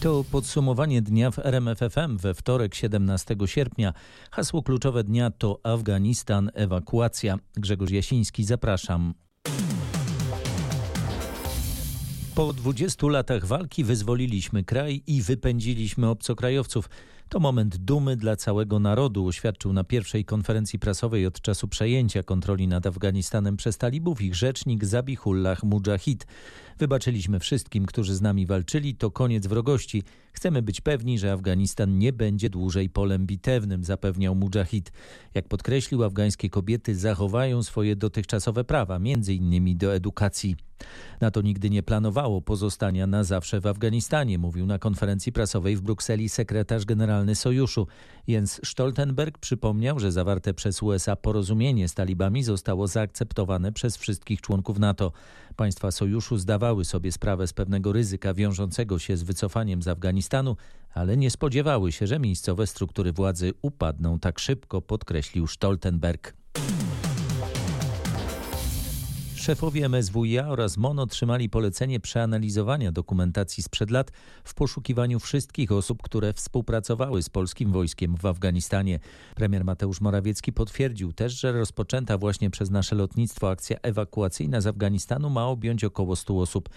To podsumowanie dnia w RMFFM we wtorek 17 sierpnia. Hasło kluczowe dnia to Afganistan, ewakuacja. Grzegorz Jasiński, zapraszam. Po 20 latach walki wyzwoliliśmy kraj i wypędziliśmy obcokrajowców. To moment dumy dla całego narodu, oświadczył na pierwszej konferencji prasowej od czasu przejęcia kontroli nad Afganistanem przez talibów ich rzecznik Zabihullah Mujahid. Wybaczyliśmy wszystkim, którzy z nami walczyli, to koniec wrogości. Chcemy być pewni, że Afganistan nie będzie dłużej polem bitewnym, zapewniał Mujahid. Jak podkreślił, afgańskie kobiety zachowają swoje dotychczasowe prawa, między innymi do edukacji. NATO nigdy nie planowało pozostania na zawsze w Afganistanie, mówił na konferencji prasowej w Brukseli sekretarz generalny Sojuszu. Jens Stoltenberg przypomniał, że zawarte przez USA porozumienie z talibami zostało zaakceptowane przez wszystkich członków NATO. Państwa Sojuszu zdawały sobie sprawę z pewnego ryzyka wiążącego się z wycofaniem z Afganistanu, ale nie spodziewały się, że miejscowe struktury władzy upadną tak szybko, podkreślił Stoltenberg. Szefowie MSWiA oraz MON otrzymali polecenie przeanalizowania dokumentacji sprzed lat w poszukiwaniu wszystkich osób, które współpracowały z polskim wojskiem w Afganistanie. Premier Mateusz Morawiecki potwierdził też, że rozpoczęta właśnie przez nasze lotnictwo akcja ewakuacyjna z Afganistanu ma objąć około 100 osób.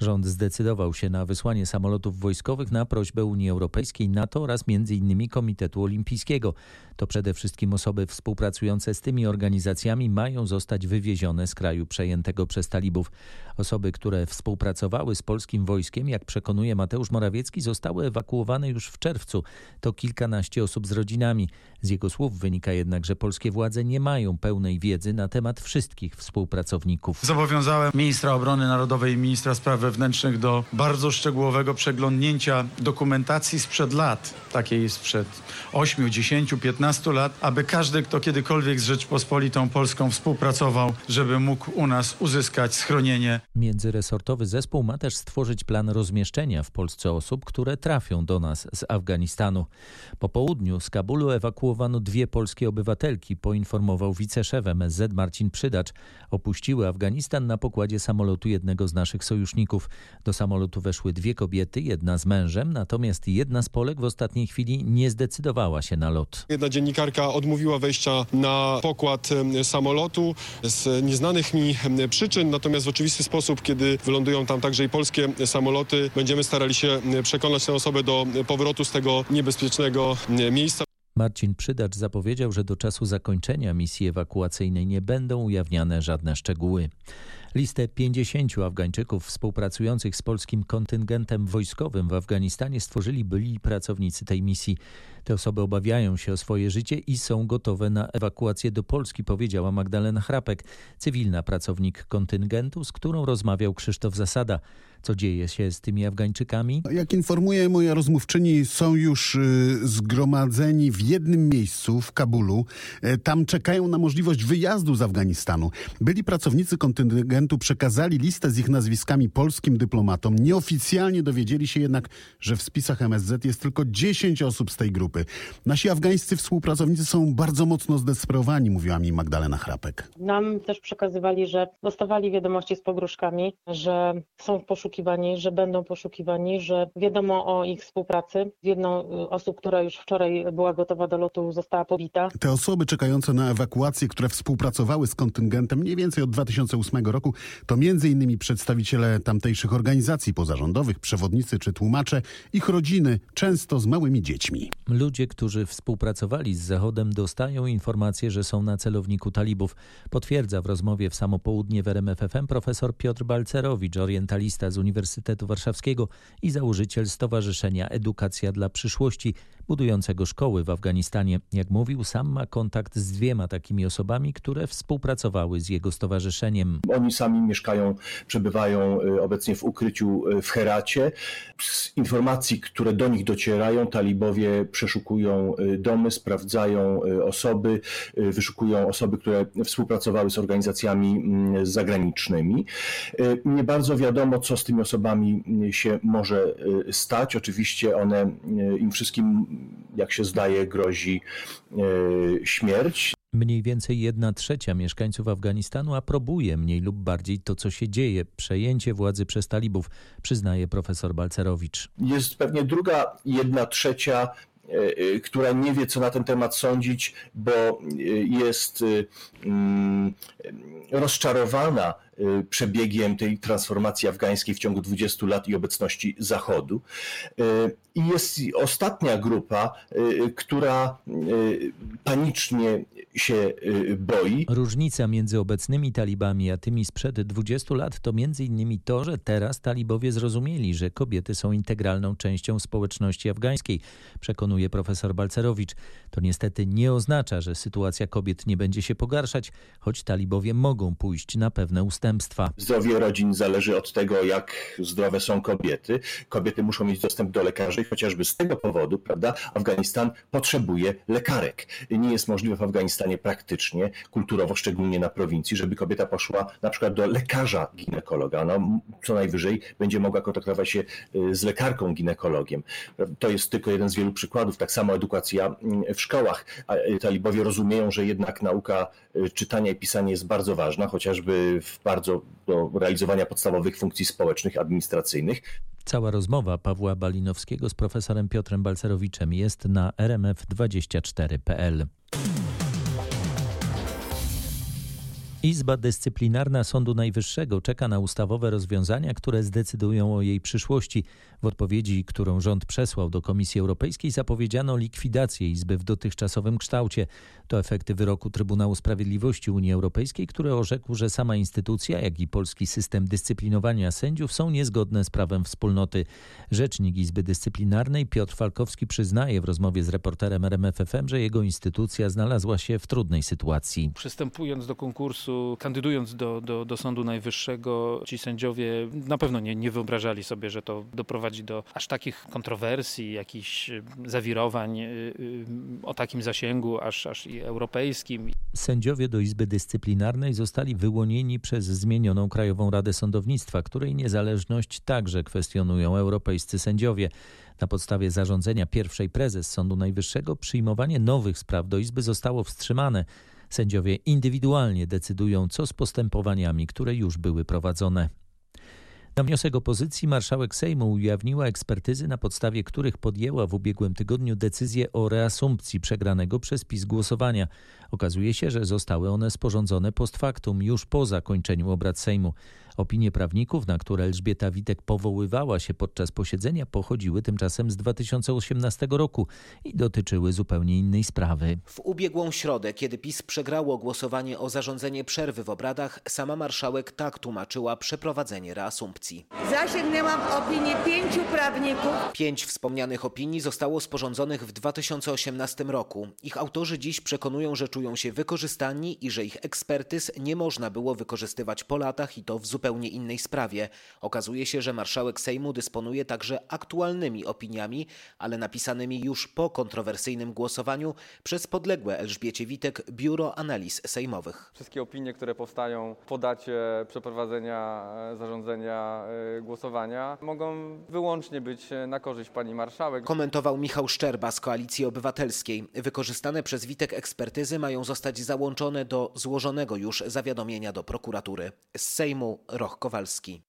Rząd zdecydował się na wysłanie samolotów wojskowych na prośbę Unii Europejskiej, NATO oraz m.in. Komitetu Olimpijskiego. To przede wszystkim osoby współpracujące z tymi organizacjami mają zostać wywiezione z kraju przejętego przez talibów. Osoby, które współpracowały z polskim wojskiem, jak przekonuje Mateusz Morawiecki, zostały ewakuowane już w czerwcu. To kilkanaście osób z rodzinami. Z jego słów wynika jednak, że polskie władze nie mają pełnej wiedzy na temat wszystkich współpracowników. Zobowiązałem ministra obrony narodowej i ministra spraw wewnętrznych do bardzo szczegółowego przeglądnięcia dokumentacji sprzed lat, takiej sprzed 8, 10, 15 lat, aby każdy, kto kiedykolwiek z Rzeczpospolitą Polską współpracował, żeby mógł u nas uzyskać schronienie. Międzyresortowy zespół ma też stworzyć plan rozmieszczenia w Polsce osób, które trafią do nas z Afganistanu. Po południu z Kabulu ewakuowano dwie polskie obywatelki, poinformował wiceszef MSZ Marcin Przydacz. Opuściły Afganistan na pokładzie samolotu jednego z naszych sojuszników. Do samolotu weszły dwie kobiety, jedna z mężem, natomiast jedna z Polek w ostatniej chwili nie zdecydowała się na lot. Jedna dziennikarka odmówiła wejścia na pokład samolotu z nieznanych mi przyczyn, natomiast w oczywisty sposób, kiedy wylądują tam także i polskie samoloty, będziemy starali się przekonać tę osobę do powrotu z tego niebezpiecznego miejsca. Marcin Przydacz zapowiedział, że do czasu zakończenia misji ewakuacyjnej nie będą ujawniane żadne szczegóły. Listę 50 Afgańczyków współpracujących z polskim kontyngentem wojskowym w Afganistanie stworzyli byli pracownicy tej misji. Te osoby obawiają się o swoje życie i są gotowe na ewakuację do Polski, powiedziała Magdalena Chrapek, cywilna pracownik kontyngentu, z którą rozmawiał Krzysztof Zasada. Co dzieje się z tymi Afgańczykami? Jak informuje moja rozmówczyni, są już y, zgromadzeni w jednym miejscu w Kabulu. E, tam czekają na możliwość wyjazdu z Afganistanu. Byli pracownicy kontyngentu przekazali listę z ich nazwiskami polskim dyplomatom. Nieoficjalnie dowiedzieli się jednak, że w spisach MSZ jest tylko 10 osób z tej grupy. Nasi afgańscy współpracownicy są bardzo mocno zdesperowani, mówiła mi Magdalena Chrapek. Nam też przekazywali, że dostawali wiadomości z pogróżkami, że są poszukiwani, że będą poszukiwani, że wiadomo o ich współpracy. Jedną osób, która już wczoraj była gotowa do lotu, została pobita. Te osoby czekające na ewakuację, które współpracowały z kontyngentem mniej więcej od 2008 roku, to między innymi przedstawiciele tamtejszych organizacji pozarządowych, przewodnicy czy tłumacze, ich rodziny, często z małymi dziećmi. Ludzie, którzy współpracowali z Zachodem, dostają informację, że są na celowniku talibów. Potwierdza w rozmowie w samo południe w RMFFM profesor Piotr Balcerowicz, orientalista z Uniwersytetu Warszawskiego i założyciel Stowarzyszenia Edukacja dla Przyszłości, budującego szkoły w Afganistanie. Jak mówił, sam ma kontakt z dwiema takimi osobami, które współpracowały z jego stowarzyszeniem. Oni sami mieszkają, przebywają y, obecnie w ukryciu y, w Heracie. Z informacji, które do nich docierają, talibowie przeszukują y, domy, sprawdzają osoby, wyszukują osoby, które współpracowały z organizacjami mm, zagranicznymi. Nie bardzo wiadomo, co z tymi osobami się może stać. Oczywiście one im wszystkim jak się zdaje, grozi e, śmierć. Mniej więcej jedna trzecia mieszkańców Afganistanu aprobuje mniej lub bardziej to, co się dzieje. Przejęcie władzy przez talibów, przyznaje profesor Balcerowicz. Jest pewnie druga jedna trzecia e, e, która nie wie, co na ten temat sądzić, bo jest mm, rozczarowana przebiegiem tej transformacji afgańskiej w ciągu 20 lat i obecności Zachodu. Y, I jest ostatnia grupa, y, która panicznie się boi. Różnica między obecnymi talibami a tymi sprzed 20 lat to między innymi to, że teraz talibowie zrozumieli, że kobiety są integralną częścią społeczności afgańskiej, przekonuje profesor Balcerowicz. To niestety nie oznacza, że sytuacja kobiet nie będzie się pogarszać, choć talibowie mogą pójść na pewne ustępstwa Zdrowie rodzin zależy od tego, jak zdrowe są kobiety. Kobiety muszą mieć dostęp do lekarzy chociażby z tego powodu, prawda, Afganistan potrzebuje lekarek. Nie jest możliwe w Afganistanie praktycznie, kulturowo, szczególnie na prowincji, żeby kobieta poszła na przykład do lekarza ginekologa. No, co najwyżej będzie mogła kontaktować się y, z lekarką ginekologiem. To jest tylko jeden z wielu przykładów. Tak samo edukacja mm, w szkołach. Y, talibowie rozumieją, że jednak nauka y, czytania i pisania jest bardzo ważna, chociażby w bardzo bardzo do realizowania podstawowych funkcji społecznych, administracyjnych. Cała rozmowa Pawła Balinowskiego z profesorem Piotrem Balcerowiczem jest na rmf24.pl. Izba Dyscyplinarna Sądu Najwyższego czeka na ustawowe rozwiązania, które zdecydują o jej przyszłości. W odpowiedzi, którą rząd przesłał do Komisji Europejskiej, zapowiedziano likwidację Izby w dotychczasowym kształcie. To efekty wyroku Trybunału Sprawiedliwości Unii Europejskiej, który orzekł, że sama instytucja, jak i polski system dyscyplinowania sędziów są niezgodne z prawem wspólnoty. Rzecznik Izby Dyscyplinarnej Piotr Falkowski przyznaje w rozmowie z reporterem RMFFM, że jego instytucja znalazła się w trudnej sytuacji. Przystępując do konkursu, kandydując do, do, do Sądu Najwyższego, ci sędziowie na pewno nie, nie wyobrażali sobie, że to doprowadzi do aż takich kontrowersji, jakichś y, zawirowań y, y, o takim zasięgu, aż, aż i europejskim. Sędziowie do Izby Dyscyplinarnej zostali wyłonieni przez zmienioną Krajową Radę Sądownictwa, której niezależność także kwestionują europejscy sędziowie. Na podstawie zarządzenia pierwszej prezes Sądu Najwyższego przyjmowanie nowych spraw do Izby zostało wstrzymane. Sędziowie indywidualnie decydują, co z postępowaniami, które już były prowadzone. Na wniosek opozycji marszałek Sejmu ujawniła ekspertyzy, na podstawie których podjęła w ubiegłym tygodniu decyzję o reasumpcji przegranego przez PiS głosowania. Okazuje się, że zostały one sporządzone post factum już po zakończeniu obrad Sejmu. Opinie prawników, na które Elżbieta Witek powoływała się podczas posiedzenia, pochodziły tymczasem z 2018 roku i dotyczyły zupełnie innej sprawy. W ubiegłą środę, kiedy PiS przegrało głosowanie o zarządzenie przerwy w obradach, sama marszałek tak tłumaczyła przeprowadzenie reasumpcji. Zasięgnęłam opinię pięciu prawników. Pięć wspomnianych opinii zostało sporządzonych w 2018 roku. Ich autorzy dziś przekonują, że czują się wykorzystani i że ich ekspertyz nie można było wykorzystywać po latach i to w zupełnie zupełnie innej sprawie. Okazuje się, że marszałek Sejmu dysponuje także aktualnymi opiniami, ale napisanymi już po kontrowersyjnym głosowaniu przez podległe Elżbiecie Witek Biuro Analiz Sejmowych. Wszystkie opinie, które powstają po dacie przeprowadzenia e, zarządzenia e, głosowania, mogą wyłącznie być na korzyść pani marszałek. Komentował Michał Szczerba z Koalicji Obywatelskiej. Wykorzystane przez Witek ekspertyzy mają zostać załączone do złożonego już zawiadomienia do prokuratury. Z Sejmu Roch Kowalski.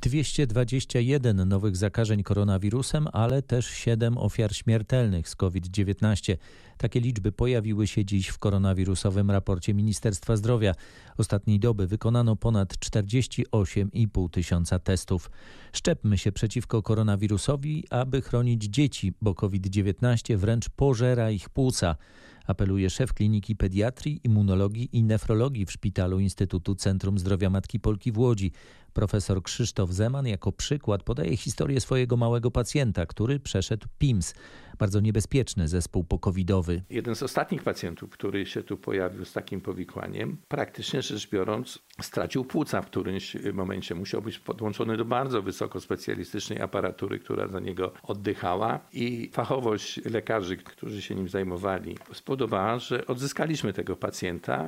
221 nowych zakażeń koronawirusem, ale też 7 ofiar śmiertelnych z COVID-19. Takie liczby pojawiły się dziś w koronawirusowym raporcie Ministerstwa Zdrowia. Ostatniej doby wykonano ponad 48,5 tysiąca testów. Szczepmy się przeciwko koronawirusowi, aby chronić dzieci, bo COVID-19 wręcz pożera ich płuca apeluje szef kliniki pediatrii, immunologii i nefrologii w szpitalu Instytutu Centrum Zdrowia Matki Polki w Łodzi. Profesor Krzysztof Zeman jako przykład podaje historię swojego małego pacjenta, który przeszedł PIMS, bardzo niebezpieczny zespół pokowidowy. Jeden z ostatnich pacjentów, który się tu pojawił z takim powikłaniem, praktycznie rzecz biorąc, stracił płuca w którymś momencie. Musiał być podłączony do bardzo wysoko specjalistycznej aparatury, która za niego oddychała i fachowość lekarzy, którzy się nim zajmowali, spowodowała, że odzyskaliśmy tego pacjenta.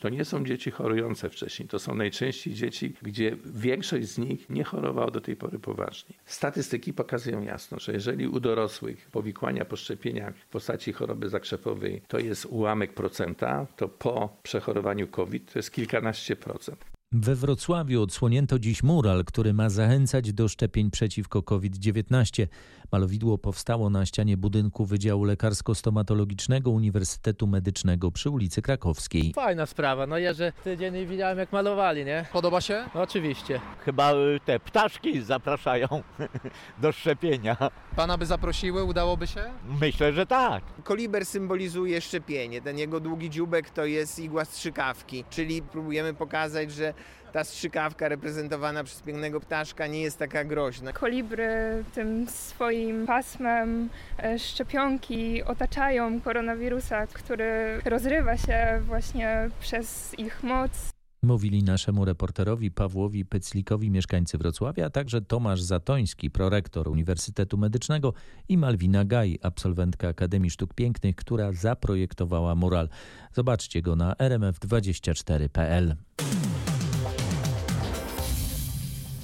To nie są dzieci chorujące wcześniej, to są najczęściej dzieci, gdzie większość z nich nie chorowała do tej pory poważnie. Statystyki pokazują jasno, że jeżeli u dorosłych powikłania po szczepieniach w postaci choroby zakrzepowej to jest ułamek procenta, to po przechorowaniu COVID to jest kilkanaście procent. We Wrocławiu odsłonięto dziś mural, który ma zachęcać do szczepień przeciwko COVID-19. Malowidło powstało na ścianie budynku Wydziału Lekarsko-Stomatologicznego Uniwersytetu Medycznego przy ulicy Krakowskiej. Fajna sprawa, no ja że tydzień nie widziałem jak malowali, nie? Podoba się? No, oczywiście. Chyba y, te ptaszki zapraszają do szczepienia. Pana by zaprosiły, udałoby się? Myślę, że tak. Koliber symbolizuje szczepienie. Ten jego długi dziubek to jest igła strzykawki, czyli próbujemy pokazać, że ta strzykawka reprezentowana przez pięknego ptaszka nie jest taka groźna. Kolibry tym swoim pasmem e, szczepionki otaczają koronawirusa, który rozrywa się właśnie przez ich moc. Mówili naszemu reporterowi Pawłowi Pyclikowi mieszkańcy Wrocławia, a także Tomasz Zatoński, prorektor Uniwersytetu Medycznego i Malwina Gaj, absolwentka Akademii Sztuk Pięknych, która zaprojektowała mural. Zobaczcie go na rmf24.pl.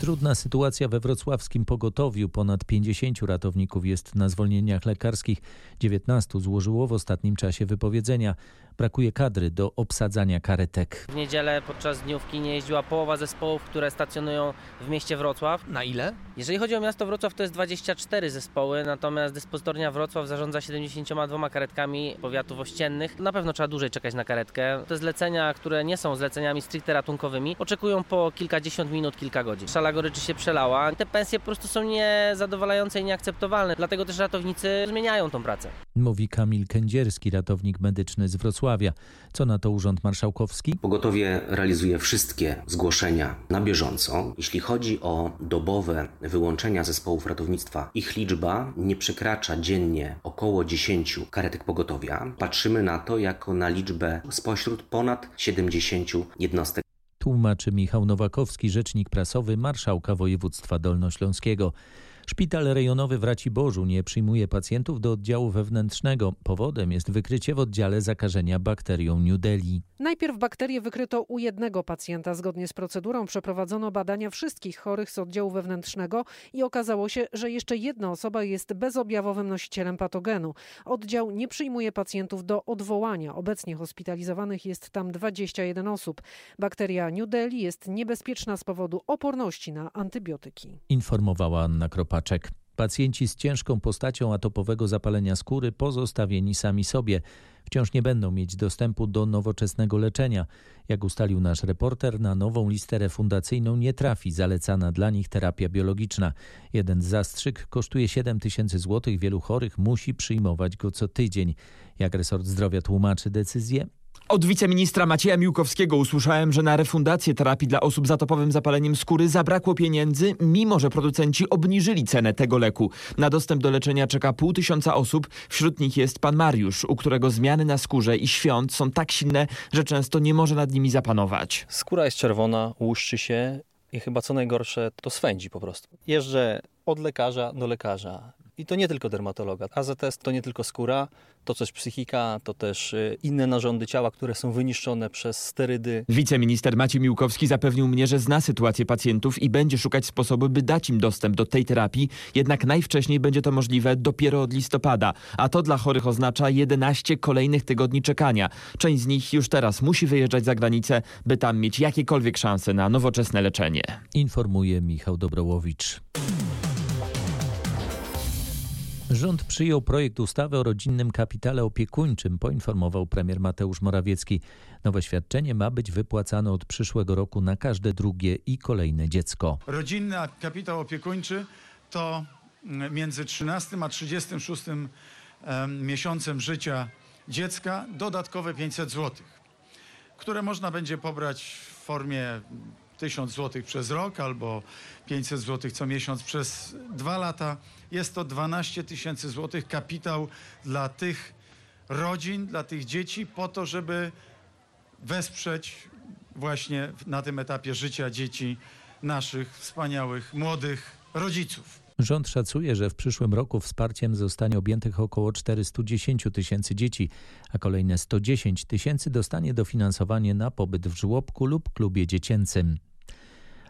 Trudna sytuacja we wrocławskim pogotowiu. Ponad 50 ratowników jest na zwolnieniach lekarskich. 19 złożyło w ostatnim czasie wypowiedzenia. Brakuje kadry do obsadzania karetek. W niedzielę podczas dniówki nie jeździła połowa zespołów, które stacjonują w mieście Wrocław. Na ile? Jeżeli chodzi o miasto Wrocław, to jest 24 zespoły, natomiast dyspozytornia Wrocław zarządza 72 karetkami powiatów ościennych. Na pewno trzeba dłużej czekać na karetkę. Te zlecenia, które nie są zleceniami stricte ratunkowymi, oczekują po kilkadziesiąt minut, kilka godzin. Szala goryczy się przelała. Te pensje po prostu są niezadowalające i nieakceptowalne, dlatego też ratownicy zmieniają tą pracę. Mówi Kamil Kędzierski, ratownik medyczny z Wrocławia. Co na to Urząd Marszałkowski? Pogotowie realizuje wszystkie zgłoszenia na bieżąco. Jeśli chodzi o dobowe wyłączenia zespołów ratownictwa, ich liczba nie przekracza dziennie około 10 karetek pogotowia. Patrzymy na to jako na liczbę spośród ponad 70 jednostek. Tłumaczy Michał Nowakowski, rzecznik prasowy Marszałka Województwa Dolnośląskiego. Szpital rejonowy w Raciborzu nie przyjmuje pacjentów do oddziału wewnętrznego. Powodem jest wykrycie w oddziale zakażenia bakterią New Delhi. Najpierw bakterię wykryto u jednego pacjenta. Zgodnie z procedurą przeprowadzono badania wszystkich chorych z oddziału wewnętrznego i okazało się, że jeszcze jedna osoba jest bezobjawowym nosicielem patogenu. Oddział nie przyjmuje pacjentów do odwołania. Obecnie hospitalizowanych jest tam 21 osób. Bakteria New Delhi jest niebezpieczna z powodu oporności na antybiotyki. Informowała Anna Pacjenci z ciężką postacią atopowego zapalenia skóry pozostawieni sami sobie wciąż nie będą mieć dostępu do nowoczesnego leczenia. Jak ustalił nasz reporter, na nową listę refundacyjną nie trafi zalecana dla nich terapia biologiczna. Jeden zastrzyk kosztuje 7 tysięcy złotych. Wielu chorych musi przyjmować go co tydzień. Jak resort zdrowia tłumaczy decyzję? Od wiceministra Macieja Miłkowskiego usłyszałem, że na refundację terapii dla osób z atopowym zapaleniem skóry zabrakło pieniędzy, mimo że producenci obniżyli cenę tego leku. Na dostęp do leczenia czeka pół tysiąca osób, wśród nich jest pan Mariusz, u którego zmiany na skórze i świąt są tak silne, że często nie może nad nimi zapanować. Skóra jest czerwona, łuszczy się i chyba co najgorsze to swędzi po prostu. Jeżdżę od lekarza do lekarza. I to nie tylko dermatologa. AZS to nie tylko skóra, to też psychika, to też inne narządy ciała, które są wyniszczone przez sterydy. Wiceminister Maciej Miłkowski zapewnił mnie, że zna sytuację pacjentów i będzie szukać sposobu, by dać im dostęp do tej terapii. Jednak najwcześniej będzie to możliwe dopiero od listopada, a to dla chorych oznacza 11 kolejnych tygodni czekania. Część z nich już teraz musi wyjeżdżać za granicę, by tam mieć jakiekolwiek szanse na nowoczesne leczenie. Informuje Michał Dobrołowicz. Rząd przyjął projekt ustawy o rodzinnym kapitale opiekuńczym, poinformował premier Mateusz Morawiecki. Nowe świadczenie ma być wypłacane od przyszłego roku na każde drugie i kolejne dziecko. Rodzinny kapitał opiekuńczy to między 13 a 36 miesiącem życia dziecka dodatkowe 500 zł, które można będzie pobrać w formie 1000 zł przez rok albo 500 zł co miesiąc przez dwa lata. Jest to 12 tysięcy złotych kapitał dla tych rodzin, dla tych dzieci, po to, żeby wesprzeć właśnie na tym etapie życia dzieci naszych wspaniałych, młodych rodziców. Rząd szacuje, że w przyszłym roku wsparciem zostanie objętych około 410 tysięcy dzieci, a kolejne 110 tysięcy dostanie dofinansowanie na pobyt w żłobku lub klubie dziecięcym.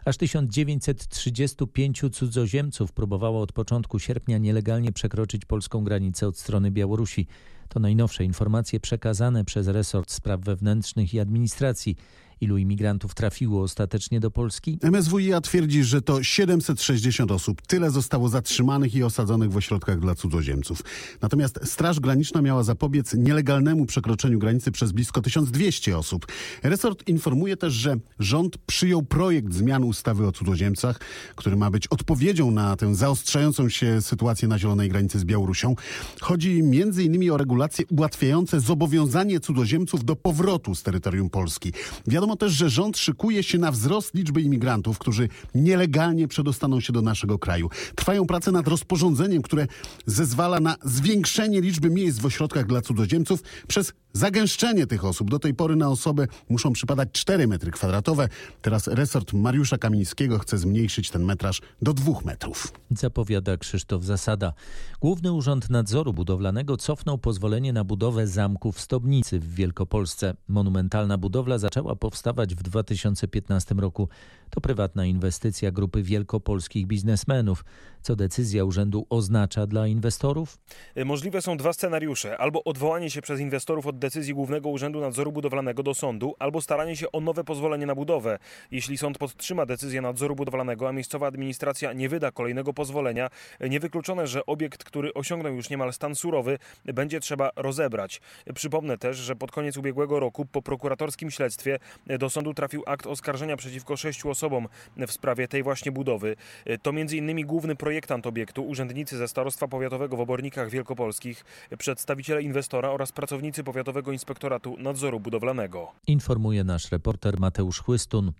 Aż 1935 cudzoziemców próbowało od początku sierpnia nielegalnie przekroczyć polską granicę od strony Białorusi. To najnowsze informacje przekazane przez resort spraw wewnętrznych i administracji. Ilu imigrantów trafiło ostatecznie do Polski? MSWiA twierdzi, że to 760 osób. Tyle zostało zatrzymanych i osadzonych w ośrodkach dla cudzoziemców. Natomiast Straż Graniczna miała zapobiec nielegalnemu przekroczeniu granicy przez blisko 1200 osób. Resort informuje też, że rząd przyjął projekt zmian ustawy o cudzoziemcach, który ma być odpowiedzią na tę zaostrzającą się sytuację na zielonej granicy z Białorusią. Chodzi innymi o regulacje ułatwiające zobowiązanie cudzoziemców do powrotu z terytorium Polski. Wiadomo też, że rząd szykuje się na wzrost liczby imigrantów, którzy nielegalnie przedostaną się do naszego kraju. Trwają prace nad rozporządzeniem, które zezwala na zwiększenie liczby miejsc w ośrodkach dla cudzoziemców przez zagęszczenie tych osób. Do tej pory na osobę muszą przypadać 4 metry kwadratowe. Teraz resort Mariusza Kamińskiego chce zmniejszyć ten metraż do 2 metrów. Zapowiada Krzysztof Zasada. Główny Urząd Nadzoru Budowlanego cofnął pozwolenie na budowę zamku w Stobnicy w Wielkopolsce. Monumentalna budowla zaczęła powstawać w 2015 roku. To prywatna inwestycja grupy wielkopolskich biznesmenów. Co decyzja urzędu oznacza dla inwestorów? Możliwe są dwa scenariusze: albo odwołanie się przez inwestorów od decyzji Głównego Urzędu Nadzoru Budowlanego do sądu, albo staranie się o nowe pozwolenie na budowę. Jeśli sąd podtrzyma decyzję nadzoru budowlanego, a miejscowa administracja nie wyda kolejnego pozwolenia, niewykluczone, że obiekt, który osiągnął już niemal stan surowy, będzie trzeba rozebrać. Przypomnę też, że pod koniec ubiegłego roku po prokuratorskim śledztwie do sądu trafił akt oskarżenia przeciwko sześciu osobom w sprawie tej właśnie budowy. To m.in. główny projektant obiektu, urzędnicy ze Starostwa Powiatowego w Obornikach Wielkopolskich, przedstawiciele inwestora oraz pracownicy Powiatowego Inspektoratu Nadzoru Budowlanego. Informuje nasz reporter Mateusz Chłystun.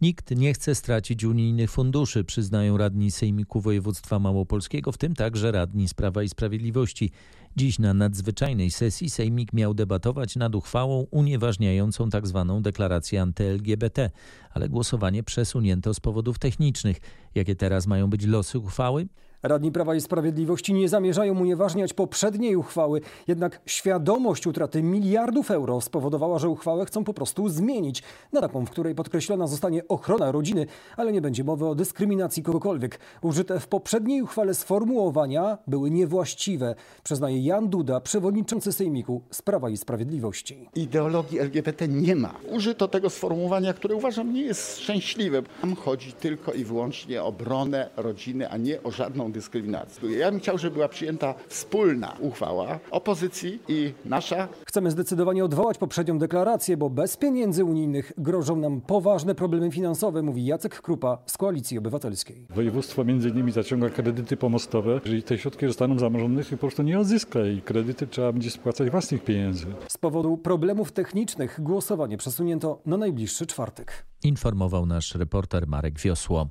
Nikt nie chce stracić unijnych funduszy, przyznają radni Sejmiku Województwa Małopolskiego, w tym także radni z Prawa i Sprawiedliwości. Dziś na nadzwyczajnej sesji Sejmik miał debatować nad uchwałą unieważniającą tzw. Tak deklarację anty-LGBT, ale głosowanie przesunięto z powodów technicznych. Jakie teraz mają być losy uchwały? Radni Prawa i Sprawiedliwości nie zamierzają unieważniać poprzedniej uchwały, jednak świadomość utraty miliardów euro spowodowała, że uchwałę chcą po prostu zmienić na taką, w której podkreślona zostanie ochrona rodziny, ale nie będzie mowy o dyskryminacji kogokolwiek. Użyte w poprzedniej uchwale sformułowania były niewłaściwe, przyznaje Jan Duda, przewodniczący Sejmiku z Prawa i Sprawiedliwości. Ideologii LGBT nie ma. Użyto tego sformułowania, które uważam nie jest szczęśliwe. Tam chodzi tylko i wyłącznie o obronę rodziny, a nie o żadną dyskryminacji. Ja bym chciał, żeby była przyjęta wspólna uchwała opozycji i nasza. Chcemy zdecydowanie odwołać poprzednią deklarację, bo bez pieniędzy unijnych grożą nam poważne problemy finansowe, mówi Jacek Krupa z Koalicji Obywatelskiej. Województwo między innymi zaciąga kredyty pomostowe. Jeżeli te środki zostaną zamrożone, to po prostu nie odzyska i kredyty trzeba będzie spłacać własnych pieniędzy. Z powodu problemów technicznych głosowanie przesunięto na najbliższy czwartek. Informował nasz reporter Marek Wiosło.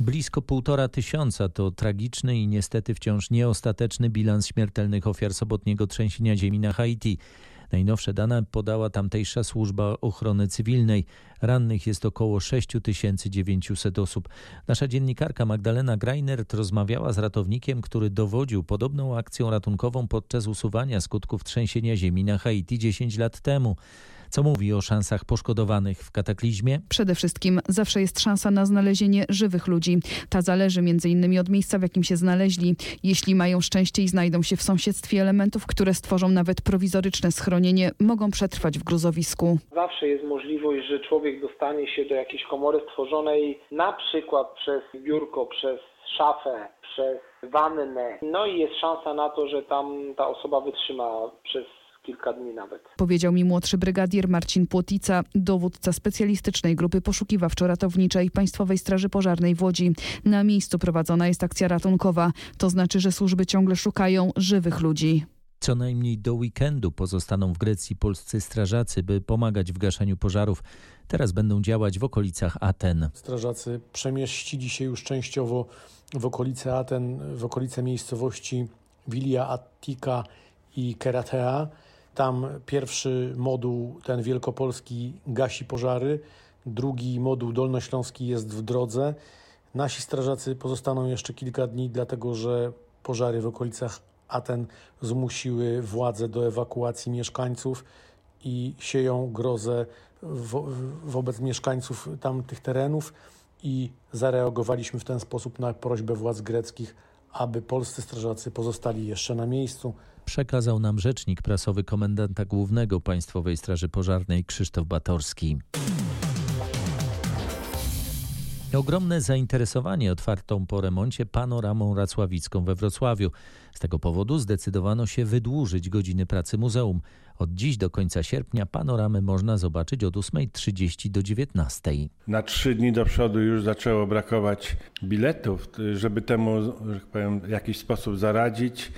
Blisko półtora tysiąca to tragiczny i niestety wciąż nieostateczny bilans śmiertelnych ofiar sobotniego trzęsienia ziemi na Haiti. Najnowsze dane podała tamtejsza służba ochrony cywilnej. Rannych jest około 6900 osób. Nasza dziennikarka Magdalena Greinert rozmawiała z ratownikiem, który dowodził podobną akcją ratunkową podczas usuwania skutków trzęsienia ziemi na Haiti 10 lat temu. Co mówi o szansach poszkodowanych w kataklizmie? Przede wszystkim zawsze jest szansa na znalezienie żywych ludzi. Ta zależy m.in. od miejsca, w jakim się znaleźli. Jeśli mają szczęście i znajdą się w sąsiedztwie elementów, które stworzą nawet prowizoryczne schronienie, mogą przetrwać w gruzowisku. Zawsze jest możliwość, że człowiek dostanie się do jakiejś komory stworzonej na przykład przez biurko, przez szafę, przez wannę. No i jest szansa na to, że tam ta osoba wytrzyma przez kilka dni nawet. Powiedział mi młodszy brygadier Marcin Płotica, dowódca specjalistycznej grupy poszukiwawczo-ratowniczej Państwowej Straży Pożarnej w Łodzi. Na miejscu prowadzona jest akcja ratunkowa. To znaczy, że służby ciągle szukają żywych ludzi. Co najmniej do weekendu pozostaną w Grecji polscy strażacy, by pomagać w gaszeniu pożarów. Teraz będą działać w okolicach Aten. Strażacy przemieścili się już częściowo w okolice Aten, w okolice miejscowości Vilia Attika i Keratea. Tam pierwszy moduł, ten wielkopolski, gasi pożary, drugi moduł dolnośląski jest w drodze. Nasi strażacy pozostaną jeszcze kilka dni, dlatego że pożary w okolicach Aten zmusiły władze do ewakuacji mieszkańców i sieją grozę wo wobec mieszkańców tamtych terenów i zareagowaliśmy w ten sposób na prośbę władz greckich, aby polscy strażacy pozostali jeszcze na miejscu. Przekazał nam rzecznik prasowy komendanta głównego Państwowej Straży Pożarnej Krzysztof Batorski. Ogromne zainteresowanie otwartą po remoncie panoramą racławicką we Wrocławiu. Z tego powodu zdecydowano się wydłużyć godziny pracy muzeum. Od dziś do końca sierpnia panoramę można zobaczyć od 8.30 do 19.00. Na trzy dni do przodu już zaczęło brakować biletów, żeby temu, że tak powiem, w jakiś sposób zaradzić.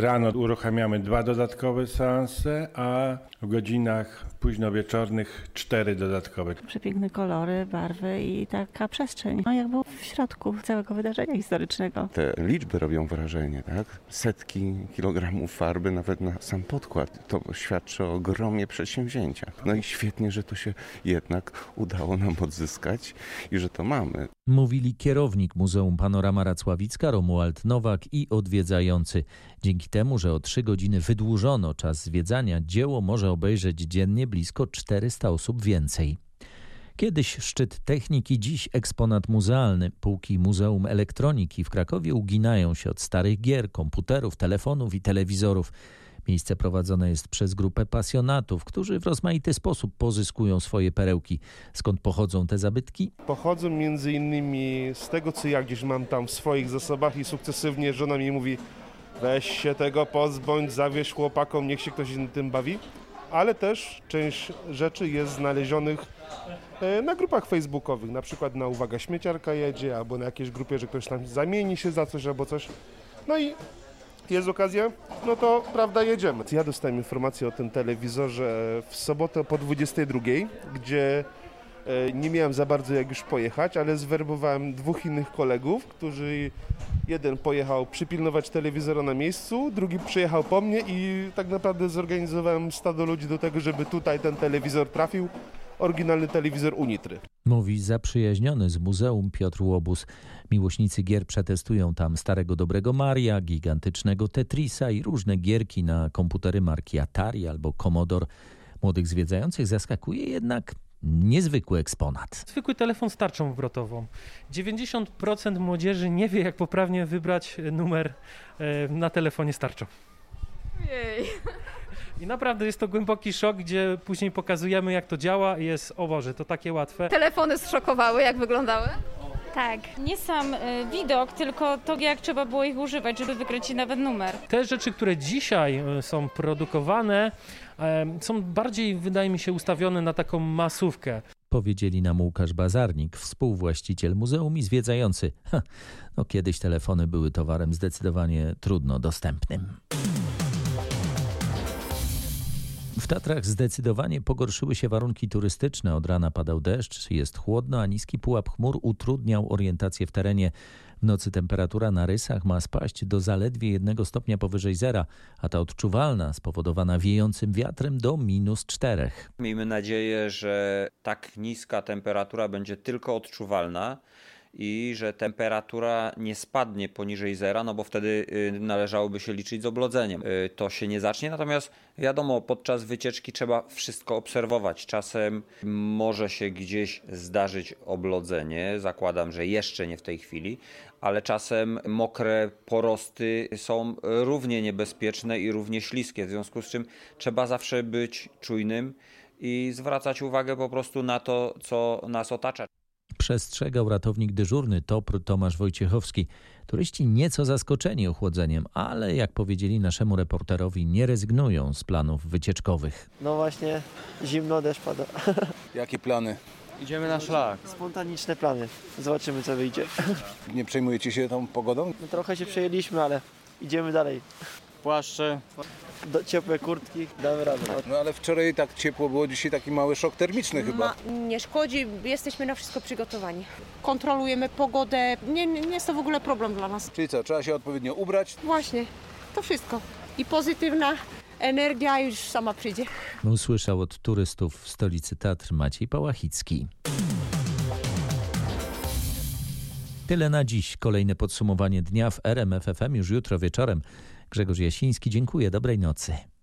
Rano uruchamiamy dwa dodatkowe seanse, a w godzinach późnowieczornych cztery dodatkowe. Przepiękne kolory, barwy i taka przestrzeń, no jakby w środku całego wydarzenia historycznego. Te liczby robią wrażenie, tak? Setki kilogramów farby nawet na sam podkład. To świadczy o ogromie przedsięwzięcia. No i świetnie, że to się jednak udało nam odzyskać i że to mamy. Mówili kierownik Muzeum Panorama Racławicka Romuald Nowak i odwiedzający. Dzięki temu, że o trzy godziny wydłużono czas zwiedzania, dzieło może obejrzeć dziennie blisko 400 osób więcej. Kiedyś szczyt techniki, dziś eksponat muzealny. Półki Muzeum Elektroniki w Krakowie uginają się od starych gier, komputerów, telefonów i telewizorów. Miejsce prowadzone jest przez grupę pasjonatów, którzy w rozmaity sposób pozyskują swoje perełki. Skąd pochodzą te zabytki? Pochodzą między innymi z tego, co ja gdzieś mam tam w swoich zasobach i sukcesywnie żona mi mówi weź się tego pozbądź, zawieź chłopakom, niech się ktoś tym bawi. Ale też część rzeczy jest znalezionych na grupach facebookowych, na przykład na Uwaga Śmieciarka jedzie, albo na jakiejś grupie, że ktoś tam zamieni się za coś albo coś. No i jest okazja, no to prawda jedziemy. Ja dostałem informację o tym telewizorze w sobotę po 22, gdzie nie miałem za bardzo jak już pojechać, ale zwerbowałem dwóch innych kolegów, którzy jeden pojechał przypilnować telewizora na miejscu, drugi przyjechał po mnie i tak naprawdę zorganizowałem stado ludzi do tego, żeby tutaj ten telewizor trafił. Oryginalny telewizor Unitry. Mówi zaprzyjaźniony z muzeum Piotr Łobuz. Miłośnicy gier przetestują tam starego dobrego Maria, gigantycznego Tetrisa i różne gierki na komputery marki Atari albo Commodore. Młodych zwiedzających zaskakuje jednak niezwykły eksponat. Zwykły telefon z tarczą obrotową. 90% młodzieży nie wie, jak poprawnie wybrać numer na telefonie z tarczą. Jej. I naprawdę jest to głęboki szok, gdzie później pokazujemy, jak to działa i jest, o Boże, to takie łatwe. Telefony zszokowały, jak wyglądały? Tak, nie sam y, widok, tylko to, jak trzeba było ich używać, żeby wykręcić nawet numer. Te rzeczy, które dzisiaj y, są produkowane, y, są bardziej, wydaje mi się, ustawione na taką masówkę. Powiedzieli nam Łukasz Bazarnik, współwłaściciel muzeum i zwiedzający. Ha, no kiedyś telefony były towarem zdecydowanie trudno dostępnym. W Tatrach zdecydowanie pogorszyły się warunki turystyczne. Od rana padał deszcz, jest chłodno, a niski pułap chmur utrudniał orientację w terenie. W nocy temperatura na rysach ma spaść do zaledwie jednego stopnia powyżej zera, a ta odczuwalna, spowodowana wiejącym wiatrem do minus czterech. Miejmy nadzieję, że tak niska temperatura będzie tylko odczuwalna i że temperatura nie spadnie poniżej zera, no bo wtedy należałoby się liczyć z oblodzeniem. To się nie zacznie, natomiast wiadomo, podczas wycieczki trzeba wszystko obserwować. Czasem może się gdzieś zdarzyć oblodzenie, zakładam, że jeszcze nie w tej chwili, ale czasem mokre porosty są równie niebezpieczne i równie śliskie, w związku z czym trzeba zawsze być czujnym i zwracać uwagę po prostu na to, co nas otacza. Przestrzegał ratownik dyżurny TOPR Tomasz Wojciechowski. Turyści nieco zaskoczeni ochłodzeniem, ale jak powiedzieli naszemu reporterowi, nie rezygnują z planów wycieczkowych. No właśnie, zimno, deszcz pada. Jakie plany? Idziemy na szlak. Spontaniczne plany. Zobaczymy, co wyjdzie. Nie przejmujecie się tą pogodą? No trochę się przejęliśmy, ale idziemy dalej. Płaszcze, do, ciepłe kurtki, damy radę. No ale wczoraj tak ciepło było, dzisiaj taki mały szok termiczny chyba. Ma, nie szkodzi, jesteśmy na wszystko przygotowani. Kontrolujemy pogodę, nie, nie jest to w ogóle problem dla nas. Czyli co, trzeba się odpowiednio ubrać? Właśnie, to wszystko. I pozytywna energia już sama przyjdzie. Usłyszał od turystów w stolicy Tatr Maciej Pałachicki. Tyle na dziś. Kolejne podsumowanie dnia w RMF FM już jutro wieczorem. Grzegorz Jasiński, dziękuję. Dobrej nocy.